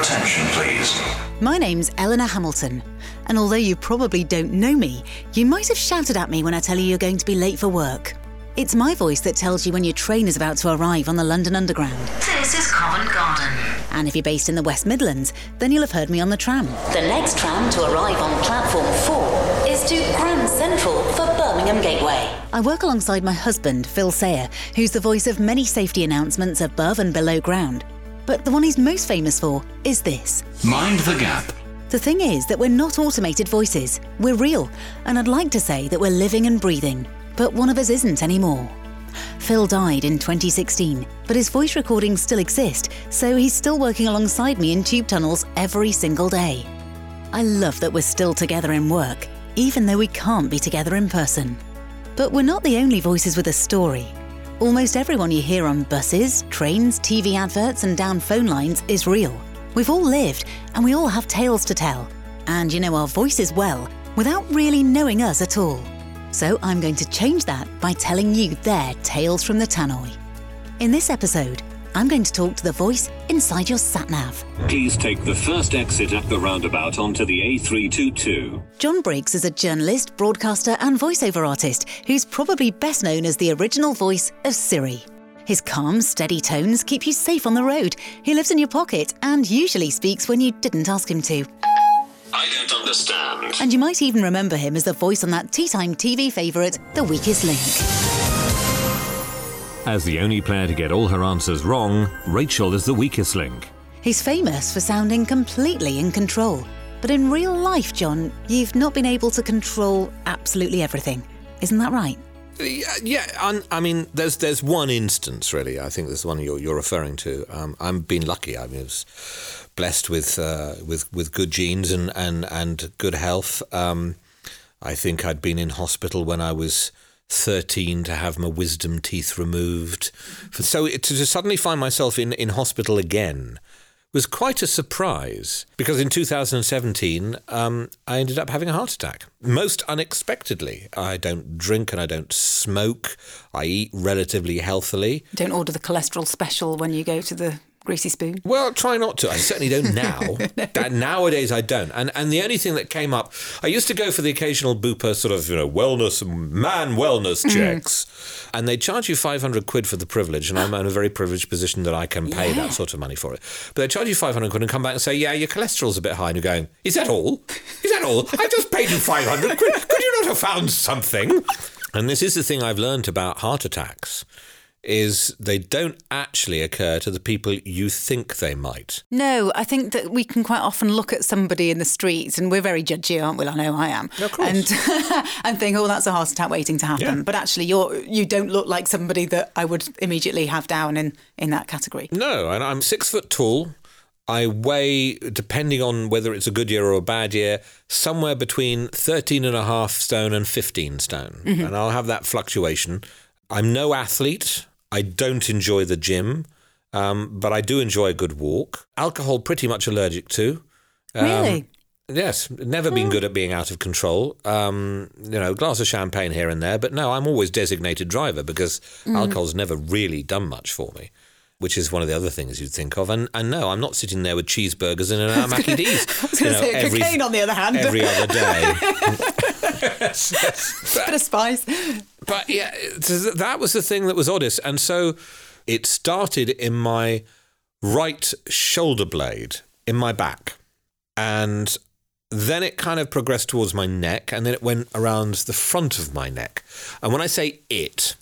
attention, please. My name's Elinor Hamilton, and although you probably don't know me, you might have shouted at me when I tell you you're going to be late for work. It's my voice that tells you when your train is about to arrive on the London Underground. This is Covent Garden. And if you're based in the West Midlands, then you'll have heard me on the tram. The next tram to arrive on platform 4 is to Grand Central for Birmingham Gateway. I work alongside my husband, Phil Sayer, who's the voice of many safety announcements above and below ground. But the one he's most famous for is this. Mind the gap. The thing is that we're not automated voices, we're real, and I'd like to say that we're living and breathing. But one of us isn't anymore. Phil died in 2016, but his voice recordings still exist, so he's still working alongside me in tube tunnels every single day. I love that we're still together in work, even though we can't be together in person. But we're not the only voices with a story. Almost everyone you hear on buses, trains, TV adverts, and down phone lines is real. We've all lived, and we all have tales to tell. And you know our voices well, without really knowing us at all. So I'm going to change that by telling you their tales from the tannoy. In this episode, I'm going to talk to the voice inside your sat nav. Please take the first exit at the roundabout onto the A322. Jon Briggs is a journalist, broadcaster, and voiceover artist who's probably best known as the original voice of Siri. His calm, steady tones keep you safe on the road. He lives in your pocket and usually speaks when you didn't ask him to. I don't understand. And you might even remember him as the voice on that tea time TV favourite, The Weakest Link. As the only player to get all her answers wrong, Rachel is the weakest link. He's famous for sounding completely in control. But in real life, Jon, you've not been able to control absolutely everything. Isn't that right? Yeah, yeah un- I mean, there's there's one instance really. I think there's the one you're you're referring to. Um, I've been lucky. I was blessed with uh, with with good genes and and and good health. Um, I think I'd been in hospital when I was 13 to have my wisdom teeth removed. So to suddenly find myself in in hospital again was quite a surprise because in 2017 um, I ended up having a heart attack. Most unexpectedly. I don't drink and I don't smoke. I eat relatively healthily. Don't order the cholesterol special when you go to the greasy spoon. Well, try not to. I certainly don't now. That nowadays I don't. And and the only thing that came up, I used to go for the occasional Bupa sort of you know wellness man wellness mm. checks, and they charge you five hundred quid for the privilege, and I'm in a very privileged position that I can pay that sort of money for it. But they charge you five hundred quid and come back and say, yeah, your cholesterol's a bit high, and you're going, is that all? Is that all? I just paid you five hundred quid. Could you not have found something? And this is the thing I've learned about heart attacks is they don't actually occur to the people you think they might. No, I think that we can quite often look at somebody in the streets, and we're very judgy, aren't we? I know I am. Of course. And, and think, oh, that's a heart attack waiting to happen. Yeah. But actually, you're you don't look like somebody that I would immediately have down in in that category. No, and I'm six foot tall. I weigh, depending on whether it's a good year or a bad year, somewhere between 13 and a half stone and 15 stone. Mm-hmm. And I'll have that fluctuation. I'm no athlete. I don't enjoy the gym, um, but I do enjoy a good walk. Alcohol, pretty much allergic to. Um, Really? Yes, never been good at being out of control. Um, you know, glass of champagne here and there, but no, I'm always designated driver because alcohol's never really done much for me, which is one of the other things you'd think of. And, and no, I'm not sitting there with cheeseburgers and an D's. I was going to say cocaine on the other hand. every other day. Yes. bit of spice. But yeah, that was the thing that was oddest. And so it started in my right shoulder blade, in my back. And then it kind of progressed towards my neck, and then it went around the front of my neck. And when I say it,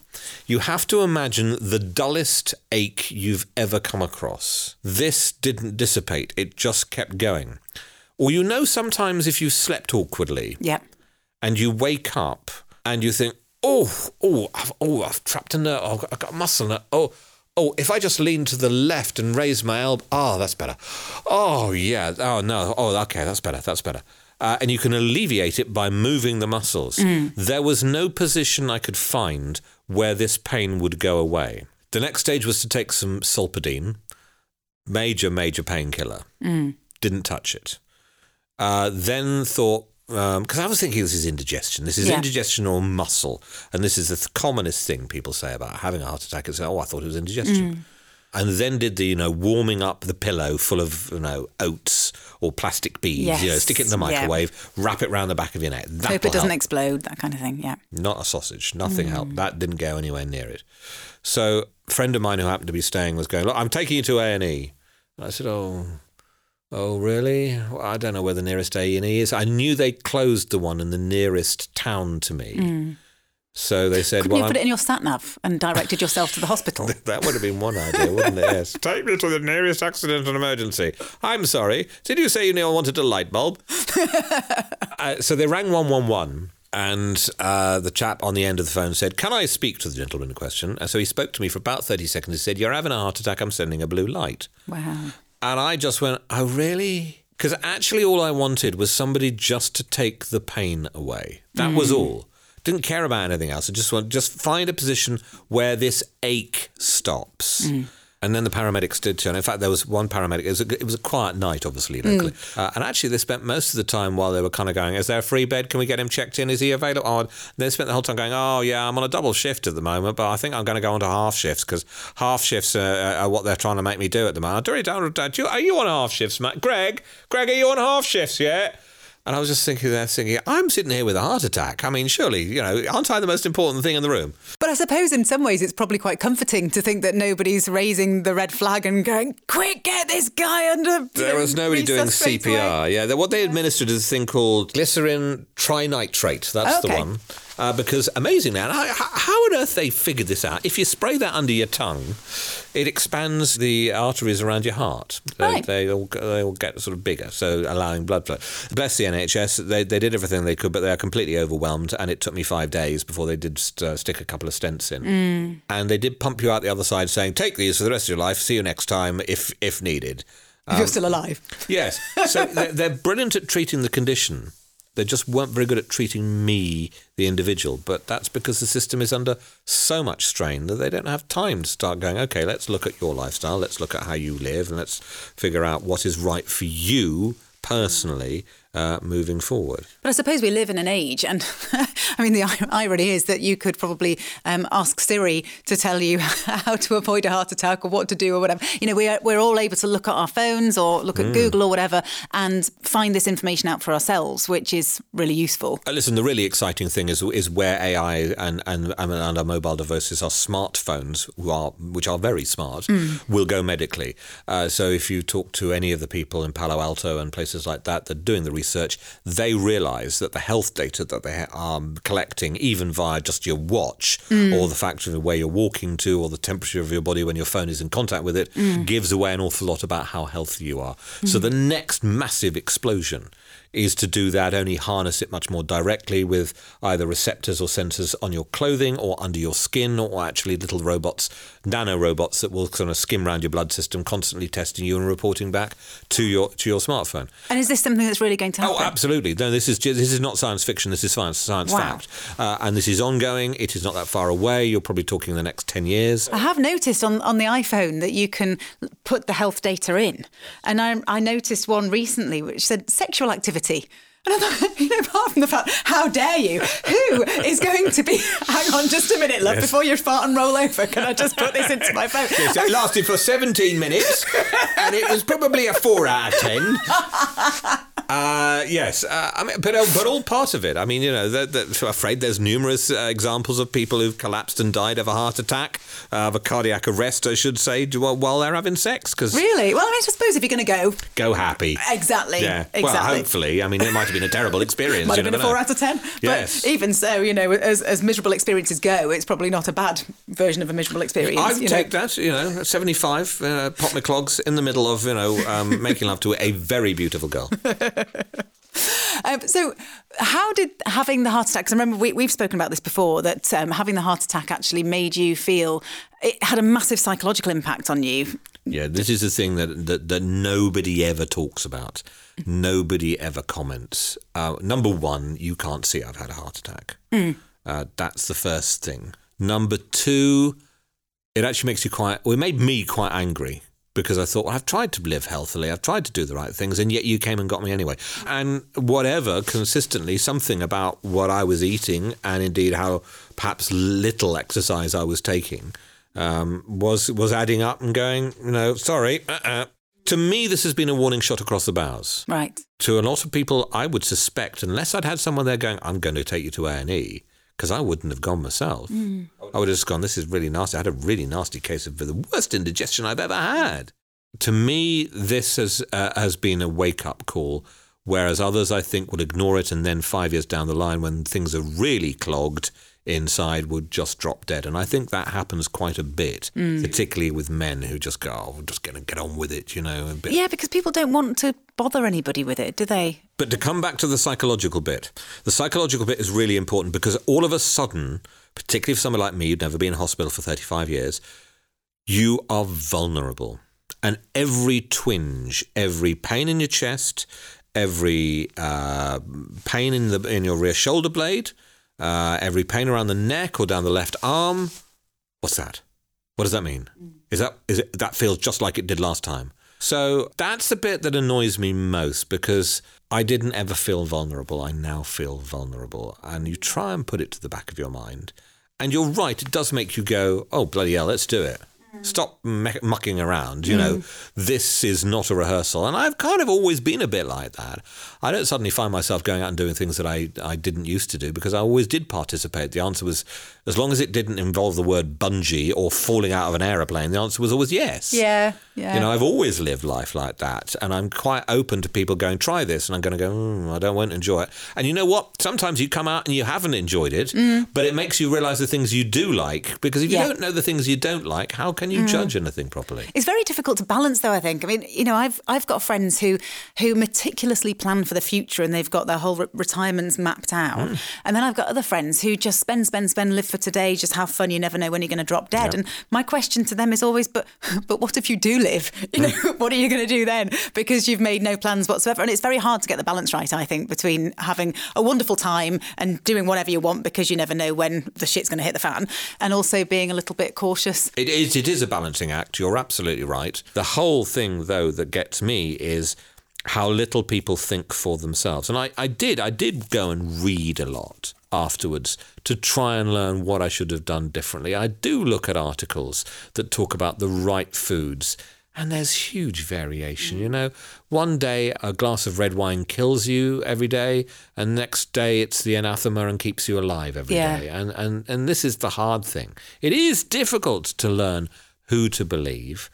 you have to imagine the dullest ache you've ever come across. This didn't dissipate, it just kept going. Or you know, sometimes if you slept awkwardly, Yep. And you wake up and you think, oh, oh, I've, oh, I've trapped a nerve. Oh, I've got, a muscle. nerve. Oh, oh, if I just lean to the left and raise my elbow, oh, that's better. Oh, yeah. Oh, no. Oh, okay, that's better. That's better. Uh, and you can alleviate it by moving the muscles. There was no position I could find where this pain would go away. The next stage was to take some Solpadeine, major, major painkiller. Didn't touch it. Uh, then thought, because I was thinking this is indigestion. This is Yeah. indigestion or muscle. And this is the th- commonest thing people say about having a heart attack. Is, oh, I thought it was indigestion. and then did the you know warming up the pillow full of you know oats or plastic beads. You know, stick it in the yeah. microwave, wrap it round the back of your neck. That Hope it doesn't explode, that kind of thing. Yeah. not a sausage. Nothing Mm. helped. That didn't go anywhere near it. So a friend of mine who happened to be staying was going, look, I'm taking you to A and E. I said, oh, oh, really? Well, I don't know where the nearest A and E is. I knew they closed the one in the nearest town to me. So they said, Mm. Couldn't well, you I'm- put it in your sat nav and directed yourself to the hospital? that would have been one idea, wouldn't it? Yes. Take me to the nearest accident and emergency. I'm sorry. Did you say you knew I wanted a light bulb? uh, so they rang 111. And uh, the chap on the end of the phone said, Can I speak to the gentleman in question? And so he spoke to me for about 30 seconds. He said, You're having a heart attack. I'm sending a blue light. wow. And I just went, Oh, really? Because actually, all I wanted was somebody just to take the pain away. That was hmm. all. Didn't care about anything else. I just want just find a position where this ache stops. Hmm. And then the paramedics did turn. In fact, there was one paramedic. It was a, it was a quiet night, obviously, locally. Uh, and actually, they spent most of the time while they were kind of going, "Is there a free bed? Can we get him checked in? Is he available?" Oh, they spent the whole time going, "Oh, yeah, I'm on a double shift at the moment, but I think I'm going to go on to half shifts because half shifts are, are what they're trying to make me do at the moment." Do you, are you on half shifts, Matt? Greg, Greg, are you on half shifts yet? And I was just thinking there, thinking, I'm sitting here with a heart attack. I mean, surely, you know, aren't I the most important thing in the room? But I suppose in some ways it's probably quite comforting to think that nobody's raising the red flag and going, quick, get this guy under. There was nobody doing CPR. away." Yeah, what they administered is a thing called glyceryl trinitrate. That's the one. Uh, because amazingly, and I- h- how on earth they figured this out? If you spray that under your tongue, it expands the arteries around your heart. They, Right. they, all, they all get sort of bigger, so allowing blood flow. Bless the NHS, they, they did everything they could, but they are completely overwhelmed. And it took me five days before they did st- uh, stick a couple of stents in. And they did pump you out the other side, saying, "Take these for the rest of your life. See you next time, if if needed." You're still alive. Yes. So they're, they're brilliant at treating the condition. They just weren't very good at treating me, the individual. But that's because the system is under so much strain that they don't have time to start going, okay, let's look at your lifestyle, let's look at how you live, and let's figure out what is right for you personally uh, moving forward. But I suppose we live in an age, and I mean, the irony is that you could probably um, ask Siri to tell you how to avoid a heart attack or what to do or whatever. You know, we're, we're all able to look at our phones or look at Google or whatever and find this information out for ourselves, which is really useful. Uh, Listen, the really exciting thing is is where AI and and, and our mobile devices, our smartphones, who are which are very smart, will go medically. Uh, so if you talk to any of the people in Palo Alto and places like that that are doing the research, they realise that the health data that they are collecting, even via just your watch mm. or the fact of where you're walking to or the temperature of your body when your phone is in contact with it, mm. gives away an awful lot about how healthy you are. So mm. the next massive explosion is to do that, only harness it much more directly with either receptors or sensors on your clothing or under your skin, or actually little robots, nano robots that will kind of skim around your blood system, constantly testing you and reporting back to your to your smartphone. And is this something that's really going to happen? Oh, absolutely! No, this is this is not science fiction. This is science science Wow. fact, uh, and this is ongoing. It is not that far away. You're probably talking the next ten years. I have noticed on, on the iPhone that you can put the health data in. And I, I noticed one recently which said sexual activity. And I thought, you know, apart from the fact, how dare you? Who is going to be, hang on just a minute, love, before you fart and roll over, can I just put this into my phone? So it lasted for 17 minutes, and it was probably a four out of ten. Uh, yes, uh, I mean, but uh, but all part of it. I mean, you know, that that- I'm afraid there's numerous uh, examples of people who've collapsed and died of a heart attack, uh, of a cardiac arrest, I should say, while while they're having sex. Because Really? Well, I mean, I suppose if you're going to go, go happy. exactly. Yeah. Exactly. Well, hopefully. I mean, it might have been a terrible experience. Might you have been a four know. out of ten. But Yes. even so, you know, as, as miserable experiences go, it's probably not a bad version of a miserable experience. I'd you know. take that, you know, 75, uh, pop my clogs in the middle of, you know, um, making love to a very beautiful girl. Um, so, how did having the heart attack? 'cause I remember we, we've spoken about this before. That um, having the heart attack actually made you feel it had a massive psychological impact on you. Yeah, this is the thing that, that, that nobody ever talks about. Nobody ever comments. Uh, number one, you can't see I've had a heart attack. Uh, that's the first thing. Number two, it actually makes you quite, well, it made me quite angry because I thought, well, I've tried to live healthily, I've tried to do the right things, and yet you came and got me anyway. And whatever, consistently, something about what I was eating and indeed how perhaps little exercise I was taking. um, was was adding up and going, you know, sorry. Uh-uh. To me, this has been a warning shot across the bows. Right. To a lot of people, I would suspect, unless I'd had someone there going, I'm going to take you to A and E, because I wouldn't have gone myself. I would have just gone, this is really nasty. I had a really nasty case of the worst indigestion I've ever had. To me, this has uh, has been a wake up call. Whereas others, I think, will ignore it, and then five years down the line, when things are really clogged inside, would just drop dead. And I think that happens quite a bit, particularly with men who just go, "Oh, just going to get on with it," you know. A bit. Yeah, because people don't want to bother anybody with it, do they? But to come back to the psychological bit, the psychological bit is really important because all of a sudden, particularly for someone like me who'd never been in hospital for 35 years, you are vulnerable. And every twinge, every pain in your chest, every uh, pain in the in your rear shoulder blade, uh, every pain around the neck or down the left arm, what's that? What does that mean? Is that is it that feels just like it did last time? So that's the bit that annoys me most because I didn't ever feel vulnerable. I now feel vulnerable, and you try and put it to the back of your mind, and you're right. It does make you go, "Oh bloody hell, let's do it." Stop me- mucking around. You know, this is not a rehearsal. And I've kind of always been a bit like that. I don't suddenly find myself going out and doing things that I, I didn't used to do because I always did participate. The answer was, as long as it didn't involve the word bungee or falling out of an aeroplane, the answer was always yes. Yeah, yeah. You know, I've always lived life like that, and I'm quite open to people going, try this, and I'm going to go, mm, I don't want to enjoy it. And you know what? Sometimes you come out and you haven't enjoyed it, but it makes you realise the things you do like, because if you Mm. Yeah. don't know the things you don't like, how can you hmm. judge anything properly? It's very difficult to balance, though. I think. I mean, you know, I've I've got friends who who meticulously plan for the future and they've got their whole re- retirements mapped out, hmm. and then I've got other friends who just spend, spend, spend, live for today, just have fun. You never know when you're going to drop dead. And my question to them is always, but but what if you do live? You know, hmm. what are you going to do then? Because you've made no plans whatsoever. And it's very hard to get the balance right. I think between having a wonderful time and doing whatever you want because you never know when the shit's going to hit the fan, and also being a little bit cautious. It is, it is a balancing act. You're absolutely right. The whole thing, though, that gets me is how little people think for themselves. And I, I did, I did go and read a lot afterwards to try and learn what I should have done differently. I do look at articles that talk about the right foods. And there's huge variation, you know. One day a glass of red wine kills you every day, and next day it's the anathema and keeps you alive every day. Yeah. And, and and this is the hard thing. It is difficult to learn who to believe,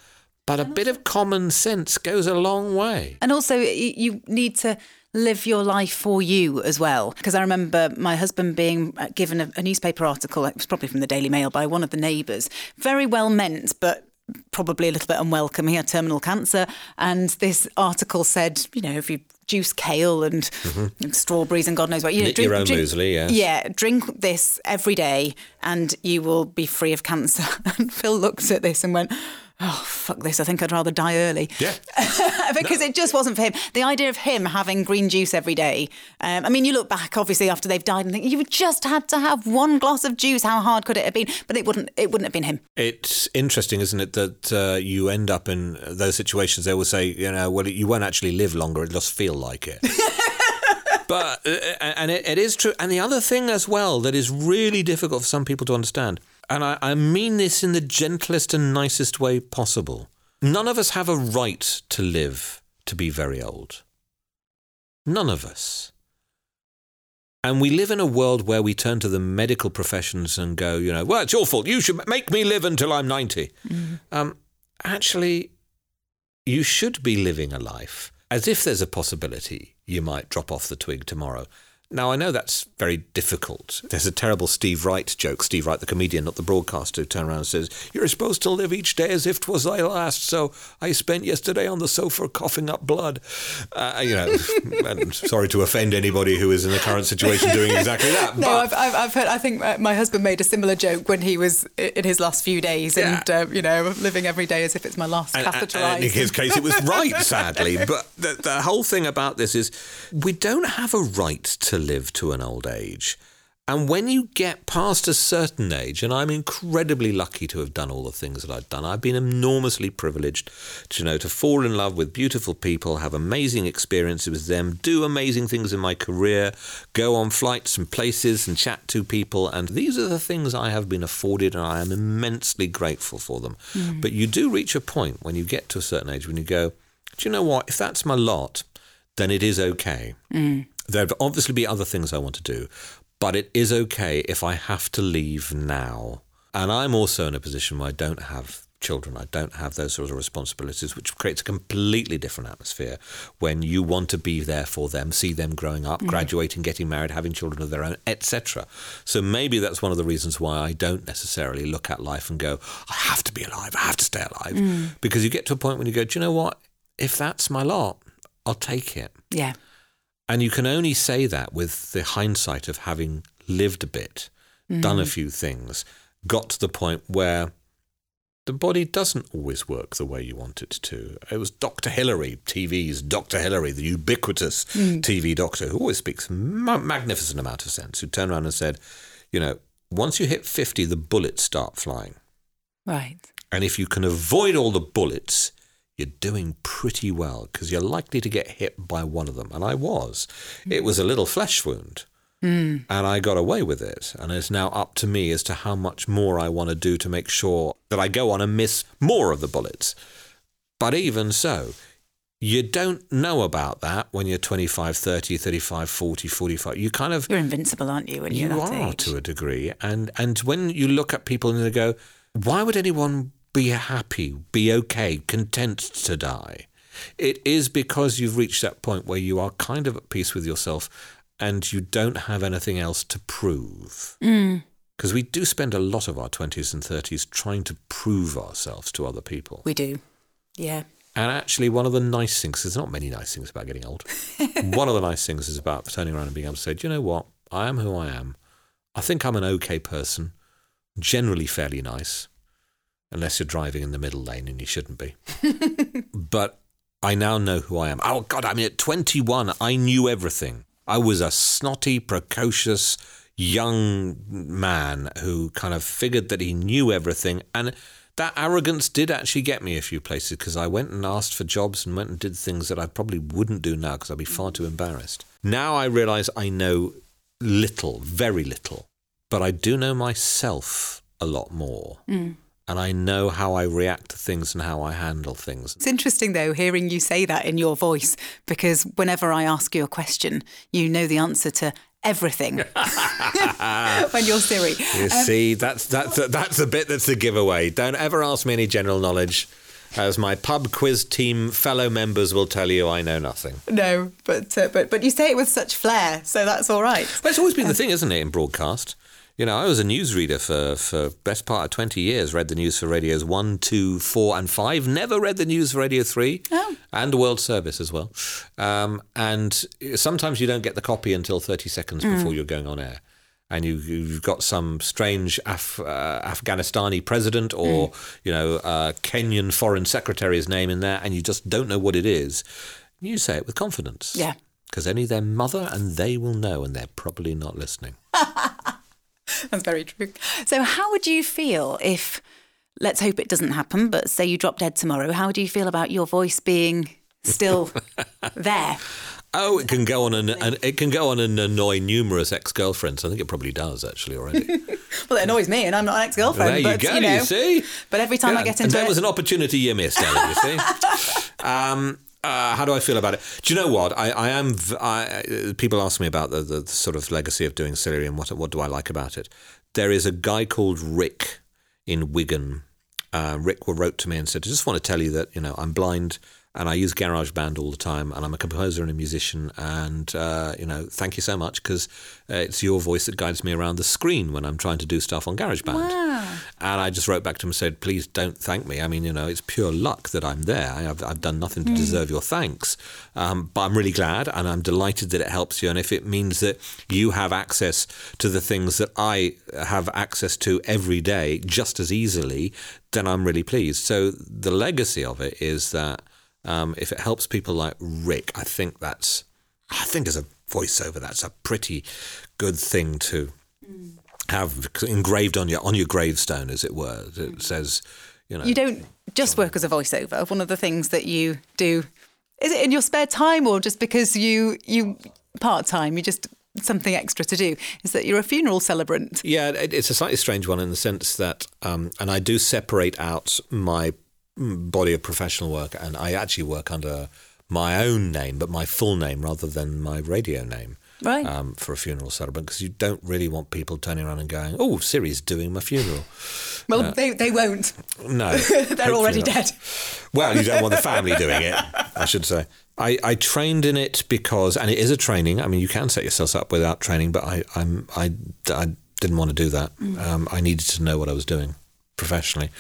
but a bit of common sense goes a long way. And also, you need to live your life for you as well. Because I remember my husband being uh, given a, a newspaper article, it was probably from the Daily Mail, by one of the neighbours. Very well meant, but probably a little bit unwelcome. He had terminal cancer. And this article said, you know, if you juice kale and, mm-hmm. and strawberries and God knows what, you know, Knit your own muesli, yes. Yeah, drink this every day and you will be free of cancer. And Phil looked at this and went, Oh, fuck this. I think I'd rather die early Yeah. because it just wasn't for him. The idea of him having green juice every day. Um, I mean, you look back, obviously, after they've died, and think you just had to have one glass of juice. How hard could it have been? But it wouldn't. It wouldn't have been him. It's interesting, isn't it, that uh, you end up in those situations. They will say, you know, well, you won't actually live longer; it'll just feel like it. but uh, and it, it is true. And the other thing as well that is really difficult for some people to understand, and I, I mean this in the gentlest and nicest way possible. None of us have a right to live to be very old. None of us. And we live in a world where we turn to the medical professions and go, you know, well, it's your fault. You should make me live until I'm 90. Um, actually, you should be living a life as if there's a possibility you might drop off the twig tomorrow. Now, I know that's very difficult. There's a terrible Steve Wright joke. Steve Wright, the comedian, not the broadcaster, who turns around and says, You're supposed to live each day as if 'twas thy last, so I spent yesterday on the sofa coughing up blood. Uh, you know, I'm sorry to offend anybody who is in the current situation doing exactly that. No, but I've, I've, I've heard. I think my husband made a similar joke when he was in his last few days, and uh, you know, living every day as if it's my last And- catheterised. and in his case, it was right, sadly. But the, the whole thing about this is we don't have a right to live to an old age. And when you get past a certain age, and I'm incredibly lucky to have done all the things that I've done, I've been enormously privileged to you know to fall in love with beautiful people, have amazing experiences with them, do amazing things in my career, go on flights and places and chat to people, and these are the things I have been afforded, and I am immensely grateful for them. Hmm. But you do reach a point when you get to a certain age when you go, do you know what? If that's my lot, then it is okay. Mm. There'll obviously be other things I want to do, but it is okay if I have to leave now. And I'm also in a position where I don't have children. I don't have those sorts of responsibilities, which creates a completely different atmosphere when you want to be there for them, see them growing up, mm-hmm. graduating, getting married, having children of their own, etc. So maybe that's one of the reasons why I don't necessarily look at life and go, I have to be alive, I have to stay alive. Mm. Because you get to a point when you go, do you know what? If that's my lot, I'll take it. Yeah. And you can only say that with the hindsight of having lived a bit, done a mm-hmm. few things, got to the point where the body doesn't always work the way you want it to. It was Dr. Hilary, TV's Dr. Hilary, the ubiquitous mm. TV doctor, who always speaks a ma- magnificent amount of sense, who turned around and said, you know, once you hit 50, the bullets start flying. Right. And if you can avoid all the bullets, you're doing pretty well because you're likely to get hit by one of them. And I was. It was a little flesh wound. Hmm. And I got away with it. And it's now up to me as to how much more I want to do to make sure that I go on and miss more of the bullets. But even so, you don't know about that when you're 25, 30, 35, 40, 45. You kind of You're invincible, aren't you, when you you're that are age? to a degree and and when you look at people and they go why would anyone be happy be okay content to die it is because you've reached that point where you are kind of at peace with yourself and you don't have anything else to prove Mm. because we do spend a lot of our 20s and 30s trying to prove ourselves to other people We do. Yeah. and actually, one of the nice things, there's not many nice things about getting old. one of the nice things is about turning around and being able to say, do you know what? I am who I am. I think I'm an okay person, generally fairly nice, unless you're driving in the middle lane and you shouldn't be. but I now know who I am. Oh, God, I mean, at 21, I knew everything. I was a snotty, precocious young man who kind of figured that he knew everything. And that arrogance did actually get me a few places because I went and asked for jobs and went and did things that I probably wouldn't do now because I'd be far too embarrassed. Now I realize I know little, very little, but I do know myself a lot more. Mm. And I know how I react to things and how I handle things. It's interesting, though, hearing you say that in your voice, because whenever I ask you a question, you know the answer to everything when you're Siri. You see, that's that's that's a bit that's a giveaway. Don't ever ask me any general knowledge, as my pub quiz team fellow members will tell you. I know nothing. No, but uh, but but you say it with such flair, so that's all right. Well, it's always been the thing, isn't it, in broadcast? You know, I was a newsreader for for best part of twenty years. Read the news for radios one, two, four, and five. Never read the news for Radio Three, Oh. and the World Service as well. Um, and sometimes you don't get the copy until thirty seconds before you're going on air. And you, you've got some strange Af, uh, Afghanistani president or, you know, uh, Kenyan foreign secretary's name in there, and you just don't know what it is. You say it with confidence. Yeah. Because only their mother and they will know, and they're probably not listening. That's very true. So, how would you feel if, let's hope it doesn't happen, but say you drop dead tomorrow? How do you feel about your voice being still there? Oh, it can go on and, and it can go on and annoy numerous ex-girlfriends. I think it probably does actually already. Well, it annoys me, and I'm not an ex-girlfriend. there you but, go. You, know, you see. But every time I Yeah, get and into there it, was an opportunity you missed, Ellen. You see. um, uh, how do I feel about it? Do you know what I, I am? I, people ask me about the, the sort of legacy of doing and what what do I like about it. There is a guy called Rick in Wigan. Uh, Rick wrote to me and said, "I just want to tell you that you know I'm blind." And I use GarageBand all the time, and I'm a composer and a musician. And uh, you know, thank you so much because uh, it's your voice that guides me around the screen when I'm trying to do stuff on GarageBand. And I just wrote back to him and said, please don't thank me. I mean, you know, it's pure luck that I'm there. I have, I've done nothing to deserve your thanks. Um, but I'm really glad and I'm delighted that it helps you. And if it means that you have access to the things that I have access to every day just as easily, then I'm really pleased. So the legacy of it is that um, if it helps people like Rick, I think that's, I think as a voiceover, that's a pretty good thing to have engraved on your on your gravestone, as it were. It says, you know, You don't just work as a voiceover. One of the things that you do is it in your spare time or just because you you part time? You just something extra to do is that you're a funeral celebrant. Yeah, it's a slightly strange one in the sense that, um, and I do separate out my body of professional work, and I actually work under my own name, but my full name rather than my radio name. Right. Um, for a funeral settlement, because you don't really want people turning around and going, "Oh, Siri's doing my funeral." Well, they, they won't. No, They're already not. dead. Well, you don't want the family doing it, I should say. I, I trained in it because, and it is a training. I mean, you can set yourself up without training, but I, I'm, I, I didn't want to do that. Um, I needed to know what I was doing professionally.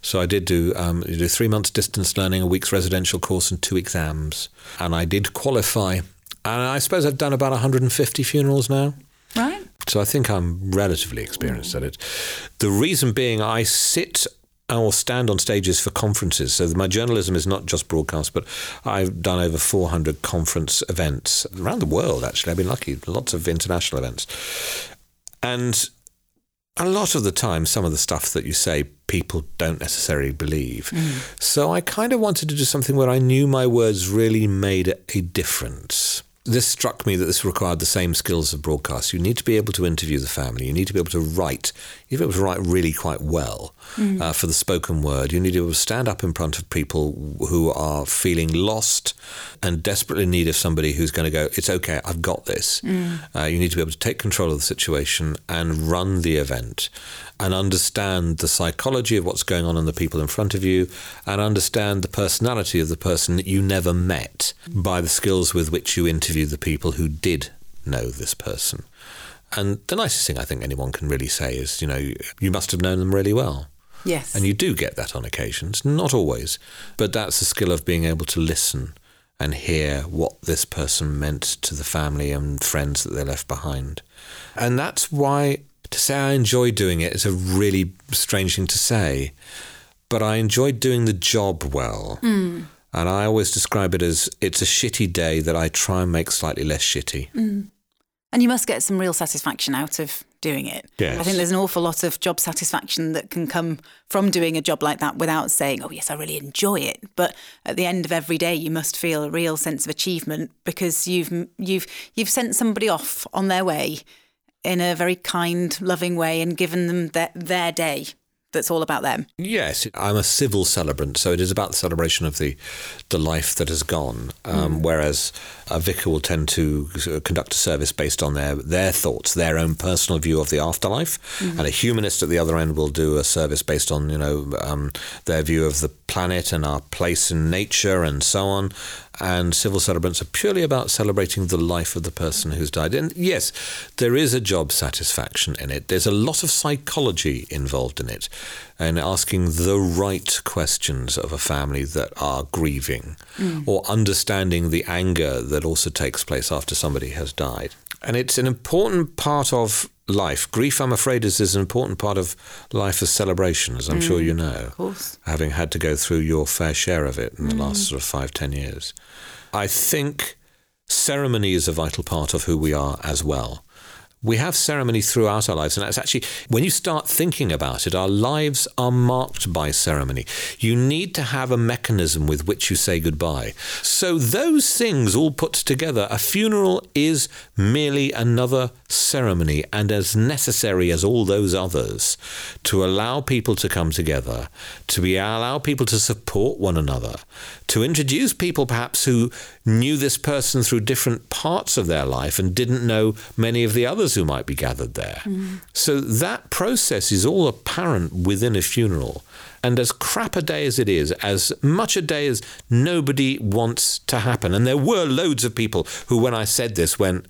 So I did do, um, three months distance learning, a week's residential course, and two exams. And I did qualify. And I suppose I've done about 150 funerals now. Right. So I think I'm relatively experienced at it. The reason being, I sit or stand on stages for conferences. So my journalism is not just broadcast, but I've done over 400 conference events around the world, actually. I've been lucky, lots of international events. And a lot of the time, some of the stuff that you say, people don't necessarily believe. Mm. So I kind of wanted to do something where I knew my words really made a difference. This struck me that this required the same skills of broadcast. You need to be able to interview the family. You need to be able to write. You need to be able to write really quite well uh, for the spoken word. You need to be able to stand up in front of people who are feeling lost and desperately in need of somebody who's going to go, It's okay, I've got this. Uh, you need to be able to take control of the situation and run the event and understand the psychology of what's going on in the people in front of you and understand the personality of the person that you never met by the skills with which you interview the people who did know this person. And the nicest thing I think anyone can really say is, you know, you, you must have known them really well. Yes. And you do get that on occasions, not always, but that's the skill of being able to listen and hear what this person meant to the family and friends that they left behind. And that's why to say I enjoy doing it is a really strange thing to say, but I enjoy doing the job well. Hmm. And I always describe it as it's a shitty day that I try and make slightly less shitty. Hmm. And you must get some real satisfaction out of doing it. Yes. I think there's an awful lot of job satisfaction that can come from doing a job like that without saying, oh, yes, I really enjoy it. But at the end of every day, you must feel a real sense of achievement because you've, you've, you've sent somebody off on their way in a very kind, loving way and given them their, their day that's all about them. Yes, I'm a civil celebrant, so it is about the celebration of the the life that has gone. Um, Whereas a vicar will tend to conduct a service based on their their thoughts, their own personal view of the afterlife, and a humanist at the other end will do a service based on you know um, their view of the planet and our place in nature and so on. And civil celebrants are purely about celebrating the life of the person who's died. And yes, there is a job satisfaction in it. There's a lot of psychology involved in it, and asking the right questions of a family that are grieving, mm. or understanding the anger that also takes place after somebody has died. And it's an important part of life. Grief, I'm afraid, is, is an important part of life as celebration, as I'm sure mm, you know. Of course. Having had to go through your fair share of it in the last mm. sort of five, ten years. I think ceremony is a vital part of who we are as well. We have ceremony throughout our lives, and that's actually, when you start thinking about it, our lives are marked by ceremony. You need to have a mechanism with which you say goodbye. So, those things all put together, a funeral is merely another ceremony and as necessary as all those others to allow people to come together, to be allow people to support one another, to introduce people perhaps who knew this person through different parts of their life and didn't know many of the others who might be gathered there. Mm-hmm. So that process is all apparent within a funeral. And as crap a day as it is, as much a day as nobody wants to happen, and there were loads of people who, when I said this, went,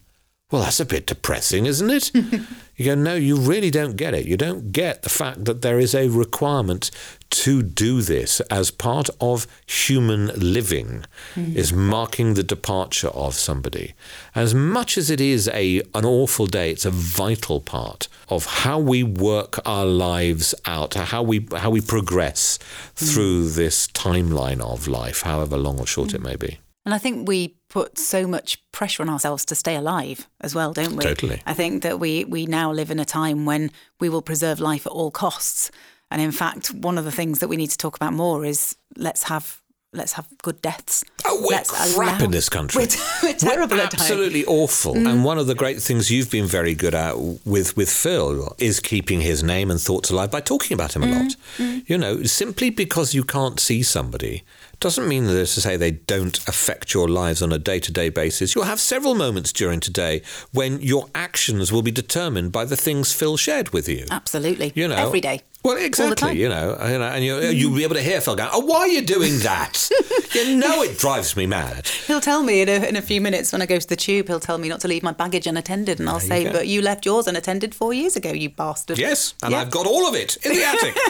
well, that's a bit depressing, isn't it? you go, no, you really don't get it. You don't get the fact that there is a requirement to do this as part of human living, mm-hmm. is marking the departure of somebody. As much as it is a an awful day, it's a vital part of how we work our lives out, how we how we progress mm. through this timeline of life, however long or short it mm. may be. And I think we put so much pressure on ourselves to stay alive as well, don't we? Totally. I think that we, we now live in a time when we will preserve life at all costs. And in fact, one of the things that we need to talk about more is let's have let's have good deaths. Oh, we're Let's crap allow- in this country. We're, we're terrible We're absolutely awful. Mm. And one of the great things you've been very good at with with Phil is keeping his name and thoughts alive by talking about him a mm. lot. Mm. You know, simply because you can't see somebody doesn't mean that to say they don't affect your lives on a day to day basis. You'll have several moments during today when your actions will be determined by the things Phil shared with you. Absolutely. You know, every day. Well, exactly. You know, uh, you know, and you, uh, you'll be able to hear Phil going, "Oh, why are you doing that? you know, it drives me mad." He'll tell me in a, in a few minutes when I go to the tube, he'll tell me not to leave my baggage unattended. And I'll say, go. But you left yours unattended four years ago, you bastard. Yes, and Yeah. I've got all of it in the attic.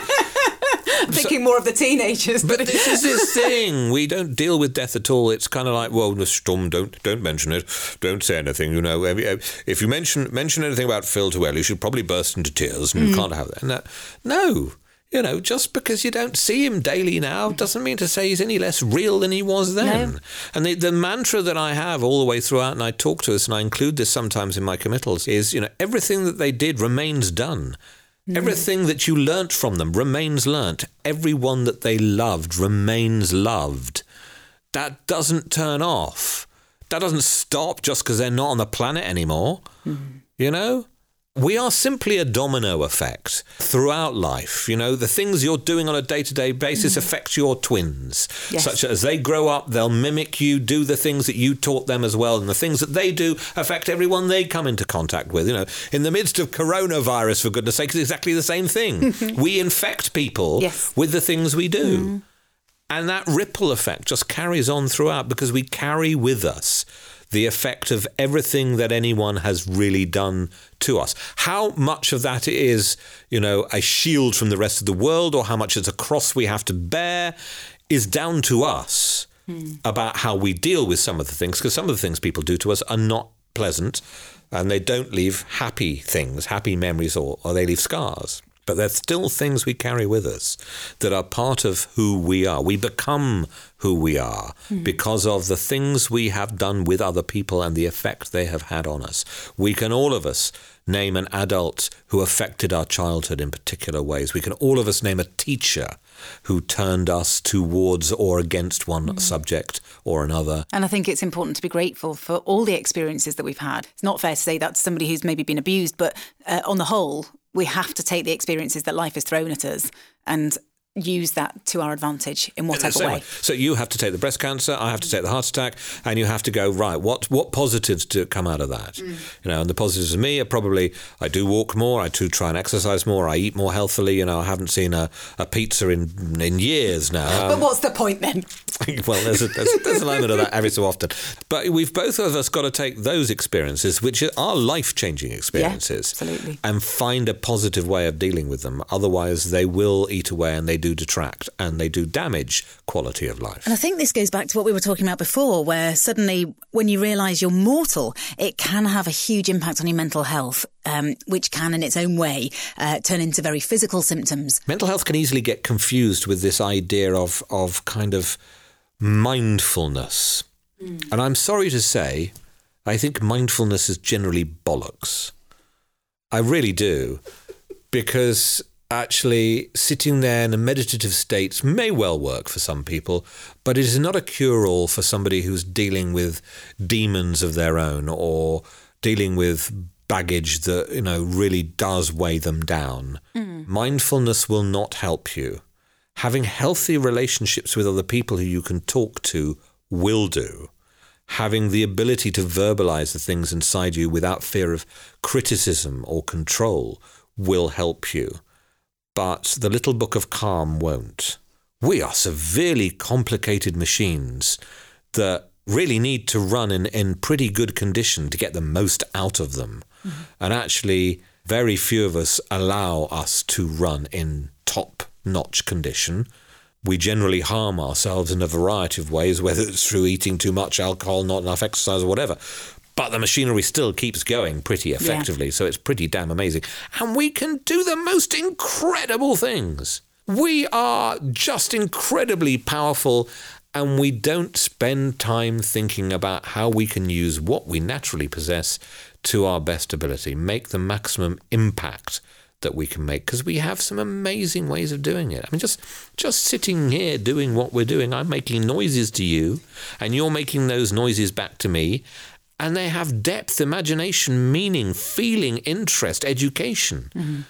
I'm thinking more of the teenagers. But this is this thing. We don't deal with death at all. It's kind of like, well, the storm. Don't don't mention it. Don't say anything. You know, if you mention mention anything about Phil to Elle, she'll probably burst into tears, and you mm. can't have that. No, no. You know, just because you don't see him daily now doesn't mean to say he's any less real than he was then. No. And the, the mantra that I have all the way throughout, and I talk to us, and I include this sometimes in my committals, is, you know, everything that they did remains done. Mm. Everything that you learnt from them remains learnt. Everyone that they loved remains loved. That doesn't turn off. That doesn't stop just because they're not on the planet anymore. Mm. You know? We are simply a domino effect throughout life. You know, the things you're doing on a day to day basis mm. affect your twins. Yes. Such as they grow up, they'll mimic you, do the things that you taught them as well. And the things that they do affect everyone they come into contact with. You know, in the midst of coronavirus, for goodness sake, it's exactly the same thing. we infect people Yes. with the things we do. Mm. And that ripple effect just carries on throughout because we carry with us the effect of everything that anyone has really done to us. How much of that is, you know, a shield from the rest of the world or how much it's a cross we have to bear is down to us hmm. about how we deal with some of the things because some of the things people do to us are not pleasant and they don't leave happy things, happy memories or, or they leave scars. But they're still things we carry with us that are part of who we are. We become who we are because of the things we have done with other people and the effect they have had on us. We can all of us name an adult who affected our childhood in particular ways. We can all of us name a teacher who turned us towards or against one subject or another. And I think it's important to be grateful for all the experiences that we've had. It's not fair to say that to somebody who's maybe been abused, but uh, on the whole, we have to take the experiences that life has thrown at us and use that to our advantage in In whatever same way. way. So you have to take the breast cancer, I have to take the heart attack, and you have to go right. What what positives do come out of that? Mm. You know, and the positives of me are probably I do walk more, I do try and exercise more, I eat more healthily. You know, I haven't seen a, a pizza in in years now. But what's the point then? well, there's a, there's, there's an element of that every so often. But we've both of us got to take those experiences, which are life changing experiences, absolutely. and find a positive way of dealing with them. Otherwise, they will eat away and they do detract and they do damage quality of life. And I think this goes back to what we were talking about before, where suddenly when you realise you're mortal, it can have a huge impact on your mental health, um, which can in its own way uh, turn into very physical symptoms. Mental health can easily get confused with this idea of, of kind of mindfulness. And I'm sorry to say, I think mindfulness is generally bollocks. I really do. Because actually, sitting there in a meditative state may well work for some people, but it is not a cure all for somebody who's dealing with demons of their own or dealing with baggage that, you know, really does weigh them down. Mm. Mindfulness will not help you. Having healthy relationships with other people who you can talk to will do having the ability to verbalize the things inside you without fear of criticism or control will help you. But the little book of calm won't. We are severely complicated machines that really need to run in, in pretty good condition to get the most out of them. Mm-hmm. And actually, very few of us allow us to run in top notch condition. We generally harm ourselves in a variety of ways, whether it's through eating too much alcohol, not enough exercise, or whatever. But the machinery still keeps going pretty effectively, so it's pretty damn amazing. And we can do the most incredible things. We are just incredibly powerful and we don't spend time thinking about how we can use what we naturally possess to our best ability, make the maximum impact that we can make because we have some amazing ways of doing it. I mean just just sitting here doing what we're doing, I'm making noises to you and you're making those noises back to me and they have depth, imagination, meaning, feeling, interest, education. Mm-hmm.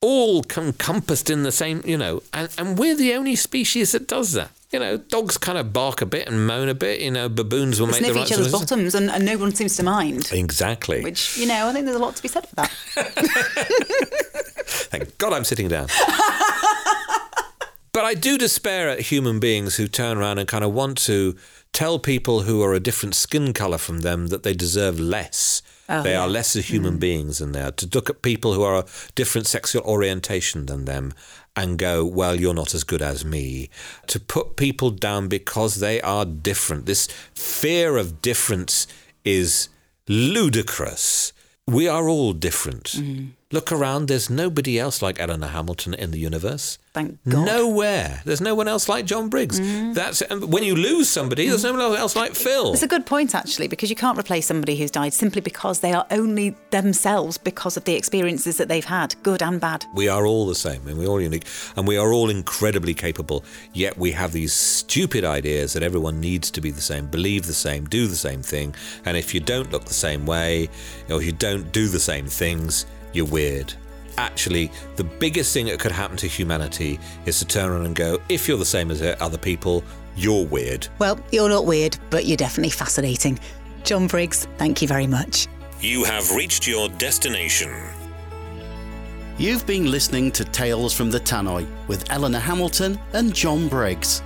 All encompassed in the same, you know, and, and we're the only species that does that you know, dogs kind of bark a bit and moan a bit. You know, baboons will make sniff the right each other's bottoms, and, and, no one seems to mind. Exactly. Which you know, I think there's a lot to be said for that. Thank God I'm sitting down. but I do despair at human beings who turn around and kind of want to tell people who are a different skin color from them that they deserve less. Oh, they yeah. are lesser human mm. beings than they are. To look at people who are a different sexual orientation than them and go, well, you're not as good as me. To put people down because they are different. This fear of difference is ludicrous. We are all different. Mm. Look around, there's nobody else like Elinor Hamilton in the universe. Thank God. Nowhere. There's no one else like Jon Briggs. Mm. That's when you lose somebody, there's no one else like Phil. It's a good point actually, because you can't replace somebody who's died simply because they are only themselves because of the experiences that they've had, good and bad. We are all the same, and we're all unique, and we are all incredibly capable. Yet we have these stupid ideas that everyone needs to be the same, believe the same, do the same thing, and if you don't look the same way, or you don't do the same things, you're weird actually the biggest thing that could happen to humanity is to turn around and go, if you're the same as other people, you're weird. Well, you're not weird, but you're definitely fascinating. Jon Briggs, thank you very much. You have reached your destination. You've been listening to Tales from the Tannoy with Elinor Hamilton and Jon Briggs.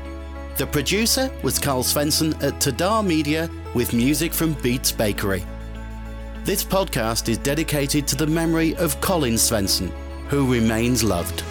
The producer was Karl Svenson at Tadah Media with music from Beats Bakery. This podcast is dedicated to the memory of Colin Svenson, who remains loved.